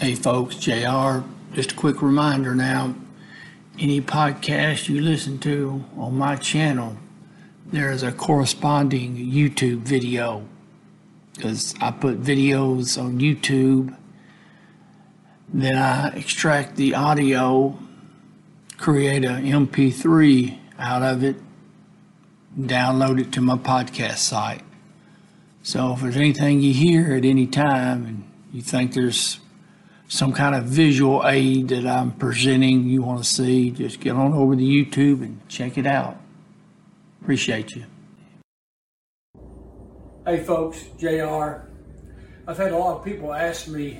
Hey folks, JR, just a quick reminder now. Any podcast you listen to on my channel, there is a corresponding YouTube video. Because I put videos on YouTube, then I extract the audio, create a MP3 out of it, download it to my podcast site. So if there's anything you hear at any time and you think there's some kind of visual aid that I'm presenting you want to see, just get on over to YouTube and check it out. Appreciate you. Hey folks, JR. I've had a lot of people ask me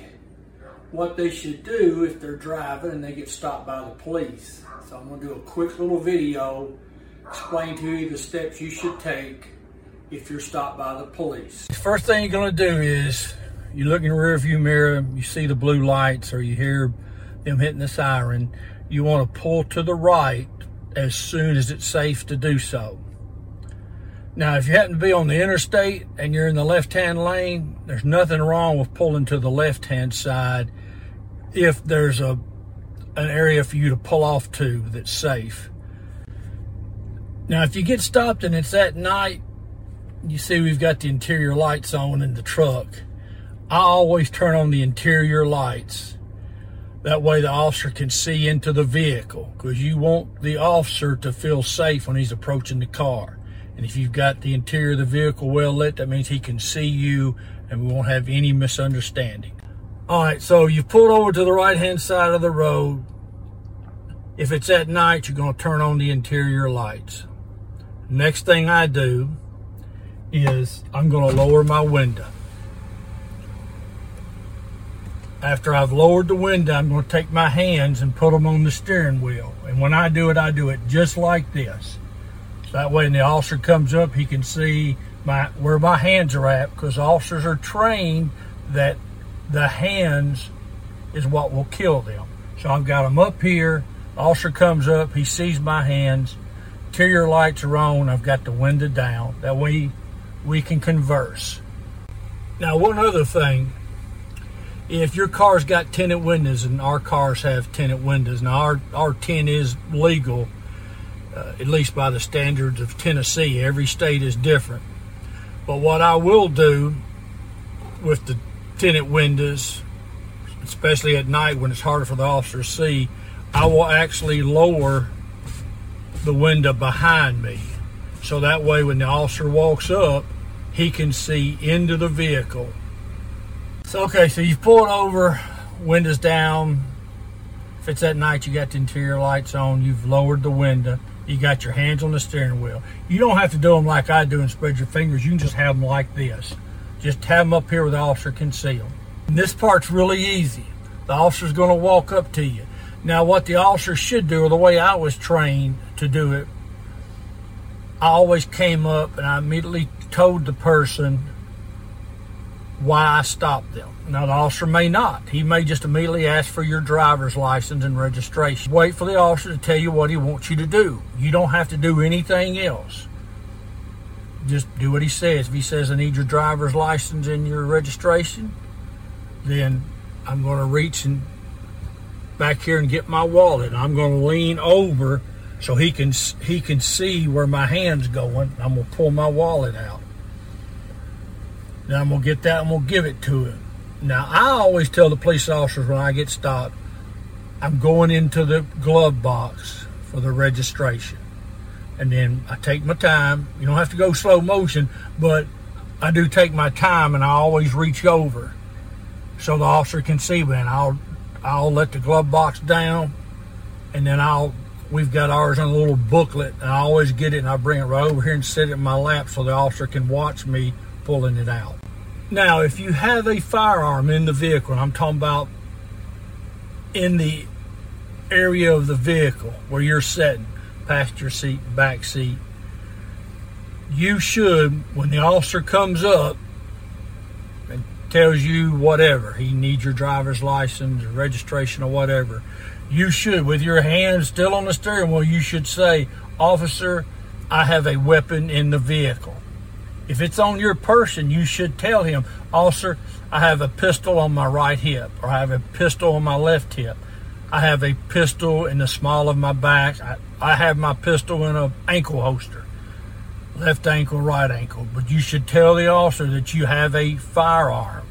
what they should do if they're driving and they get stopped by the police. So I'm going to do a quick little video explain to you the steps you should take if you're stopped by the police. First thing you're going to do is you look in the rear view mirror, you see the blue lights or you hear them hitting the siren. You want to pull to the right as soon as it's safe to do so. Now, if you happen to be on the interstate and you're in the left-hand lane, there's nothing wrong with pulling to the left-hand side if there's a an area for you to pull off to that's safe. Now, if you get stopped and it's at night, you see we've got the interior lights on in the truck. I always turn on the interior lights. That way the officer can see into the vehicle because you want the officer to feel safe when he's approaching the car. And if you've got the interior of the vehicle well lit, that means he can see you and we won't have any misunderstanding. All right, so you've pulled over to the right hand side of the road. If it's at night, you're going to turn on the interior lights. Next thing I do is I'm going to lower my window. After I've lowered the window, I'm going to take my hands and put them on the steering wheel. And when I do it, I do it just like this. So that way, when the officer comes up, he can see my where my hands are at because officers are trained that the hands is what will kill them. So I've got them up here. Officer comes up, he sees my hands. Interior lights are on. I've got the window down. That way we can converse. Now, one other thing if your car's got tinted windows, and our cars have tinted windows, now our, our tint is legal, uh, at least by the standards of Tennessee. Every state is different. But what I will do with the tinted windows, especially at night when it's harder for the officer to see, I will actually lower the window behind me. So that way, when the officer walks up, he can see into the vehicle. So, okay, so you've pulled over, windows down. If it's at night, you got the interior lights on, you've lowered the window, you got your hands on the steering wheel. You don't have to do them like I do and spread your fingers. You can just have them like this. Just have them up here where the officer can see them. And this part's really easy. The officer's going to walk up to you. Now, what the officer should do, or the way I was trained to do it, I always came up and I immediately told the person why I stopped them. Now, the officer may not. He may just immediately ask for your driver's license and registration. Wait for the officer to tell you what he wants you to do. You don't have to do anything else. Just do what he says. If he says, I need your driver's license and your registration, then I'm going to reach and back here and get my wallet. I'm going to lean over so he can he can see where my hand's going. I'm going to pull my wallet out. Then I'm to get that and we'll give it to him. Now, I always tell the police officers when I get stopped, I'm going into the glove box for the registration. And then I take my time. You don't have to go slow motion, but I do take my time and I always reach over so the officer can see me. And I'll I'll let the glove box down, and then I'll we've got ours on a little booklet, and I always get it and I bring it right over here and sit it in my lap so the officer can watch me pulling it out. Now, if you have a firearm in the vehicle, I'm talking about in the area of the vehicle where you're sitting, passenger seat, back seat, you should, when the officer comes up, and tells you whatever he needs your driver's license or registration or whatever you should with your hands still on the steering wheel you should say officer i have a weapon in the vehicle if it's on your person you should tell him officer I have a pistol on my right hip, or I have a pistol on my left hip. I have a pistol in the small of my back. I, I have my pistol in an ankle holster, left ankle, right ankle. But you should tell the officer that you have a firearm.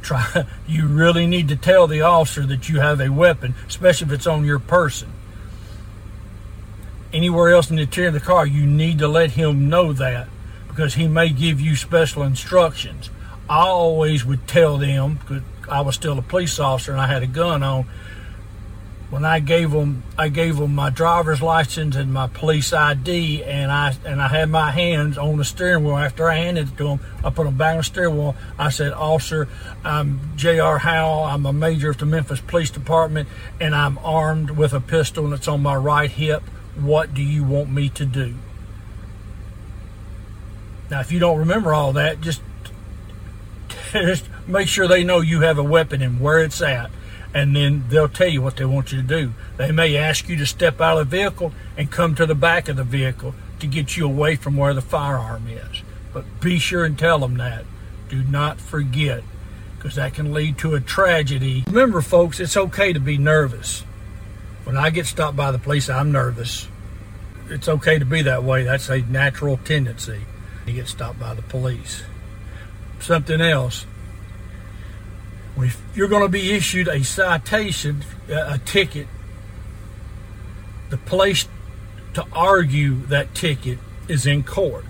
Try. You really need to tell the officer that you have a weapon, especially if it's on your person. Anywhere else in the interior of the car, you need to let him know that because he may give you special instructions. I always would tell them because I was still a police officer and I had a gun on. When I gave them, I gave them my driver's license and my police ID, and I and I had my hands on the steering wheel. After I handed it to them, I put them back on the steering wheel. I said, "Officer, I'm J.R. Howell. I'm a major of the Memphis Police Department, and I'm armed with a pistol, and it's on my right hip. What do you want me to do?" Now, if you don't remember all that, just, just make sure they know you have a weapon and where it's at, and then they'll tell you what they want you to do. They may ask you to step out of the vehicle and come to the back of the vehicle to get you away from where the firearm is. But be sure and tell them that. Do not forget, because that can lead to a tragedy. Remember, folks, it's okay to be nervous. When I get stopped by the police, I'm nervous. It's okay to be that way. That's a natural tendency to get stopped by the police. Something else. If you're going to be issued a citation, uh, a ticket, the place to argue that ticket is in court.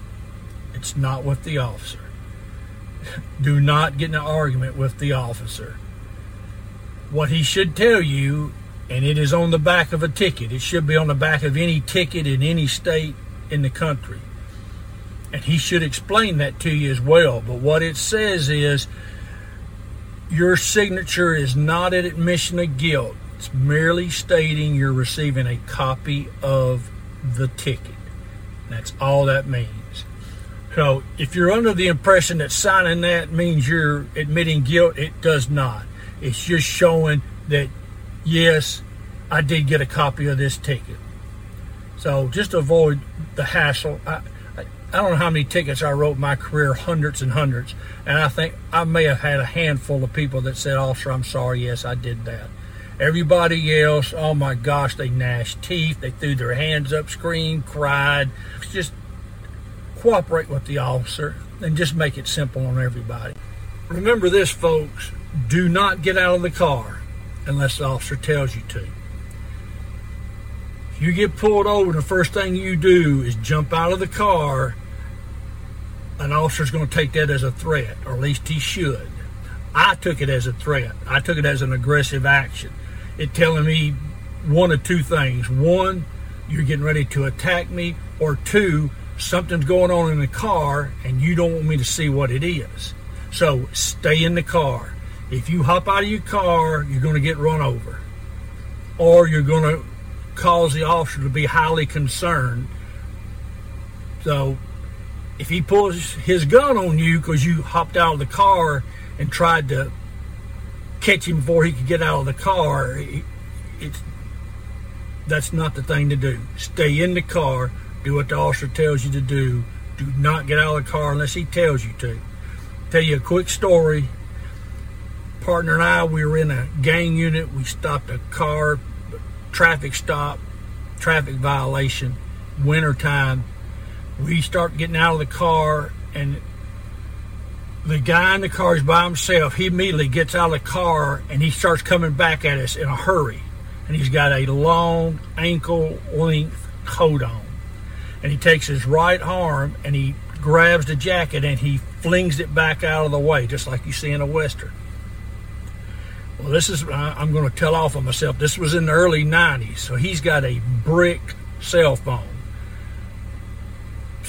It's not with the officer. Do not get in an argument with the officer. What he should tell you, and it is on the back of a ticket, it should be on the back of any ticket in any state in the country and he should explain that to you as well. But what it says is your signature is not an admission of guilt. It's merely stating you're receiving a copy of the ticket. That's all that means. So if you're under the impression that signing that means you're admitting guilt, it does not. It's just showing that, yes, I did get a copy of this ticket. So just avoid the hassle. I, I don't know how many tickets I wrote in my career, hundreds and hundreds. And I think I may have had a handful of people that said, Officer, I'm sorry, yes, I did that. Everybody else, oh my gosh, they gnashed teeth, they threw their hands up, screamed, cried. Just cooperate with the officer and just make it simple on everybody. Remember this, folks do not get out of the car unless the officer tells you to If you get pulled over, the first thing you do is jump out of the car an officer's going to take that as a threat, or at least he should. I took it as a threat. I took it as an aggressive action. It telling me one of two things. One, you're getting ready to attack me, or two, something's going on in the car and you don't want me to see what it is. So stay in the car. If you hop out of your car, you're going to get run over, or you're going to cause the officer to be highly concerned. So if he pulls his gun on you because you hopped out of the car and tried to catch him before he could get out of the car, it's that's not the thing to do. Stay in the car, do what the officer tells you to do. Do not get out of the car unless he tells you to. Tell you a quick story. Partner and I, we were in a gang unit. We stopped a car, traffic stop, traffic violation, winter time we start getting out of the car and the guy in the car is by himself. He immediately gets out of the car and he starts coming back at us in a hurry. And he's got a long ankle length coat on. And he takes his right arm and he grabs the jacket and he flings it back out of the way, just like you see in a Western. Well, this is, I'm going to tell off on myself. This was in the early 90s. So he's got a brick cell phone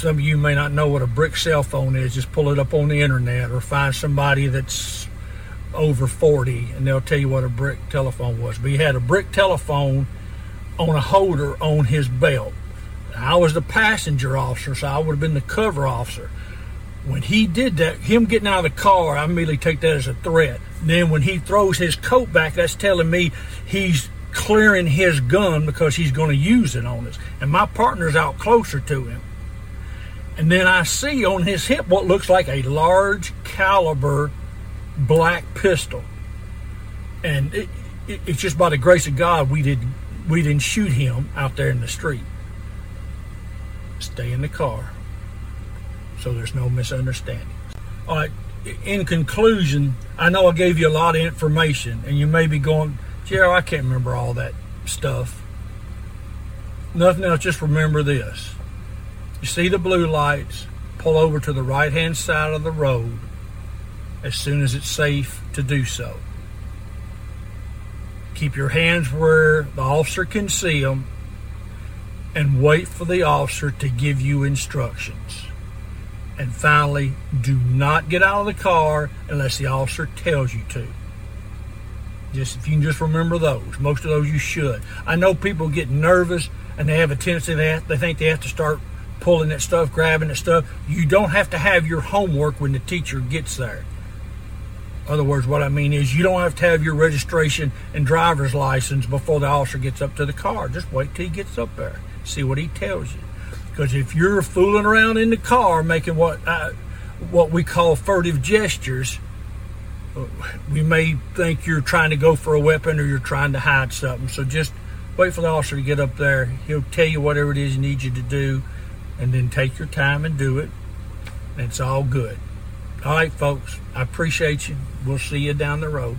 some of you may not know what a brick cell phone is. Just pull it up on the internet or find somebody that's over 40 and they'll tell you what a brick telephone was. But he had a brick telephone on a holder on his belt. I was the passenger officer, so I would have been the cover officer. When he did that, him getting out of the car, I immediately take that as a threat. Then when he throws his coat back, that's telling me he's clearing his gun because he's going to use it on us. And my partner's out closer to him. And then I see on his hip what looks like a large caliber black pistol. And it, it, it's just by the grace of God we did we didn't shoot him out there in the street. Stay in the car. So there's no misunderstandings. All right, in conclusion, I know I gave you a lot of information and you may be going, Gerald, I can't remember all that stuff. Nothing else, just remember this. You see the blue lights, pull over to the right hand side of the road as soon as it's safe to do so. Keep your hands where the officer can see them and wait for the officer to give you instructions. And finally, do not get out of the car unless the officer tells you to. Just if you can just remember those. Most of those you should. I know people get nervous and they have a tendency have, they think they have to start pulling that stuff, grabbing that stuff. You don't have to have your homework when the teacher gets there. other words, what I mean is you don't have to have your registration and driver's license before the officer gets up to the car. Just wait till he gets up there. See what he tells you. Because if you're fooling around in the car making what uh, what we call furtive gestures, we may think you're trying to go for a weapon or you're trying to hide something. So just wait for the officer to get up there. He'll tell you whatever it is he needs you to do, and then take your time and do it. And it's all good. All right, folks. I appreciate you. We'll see you down the road.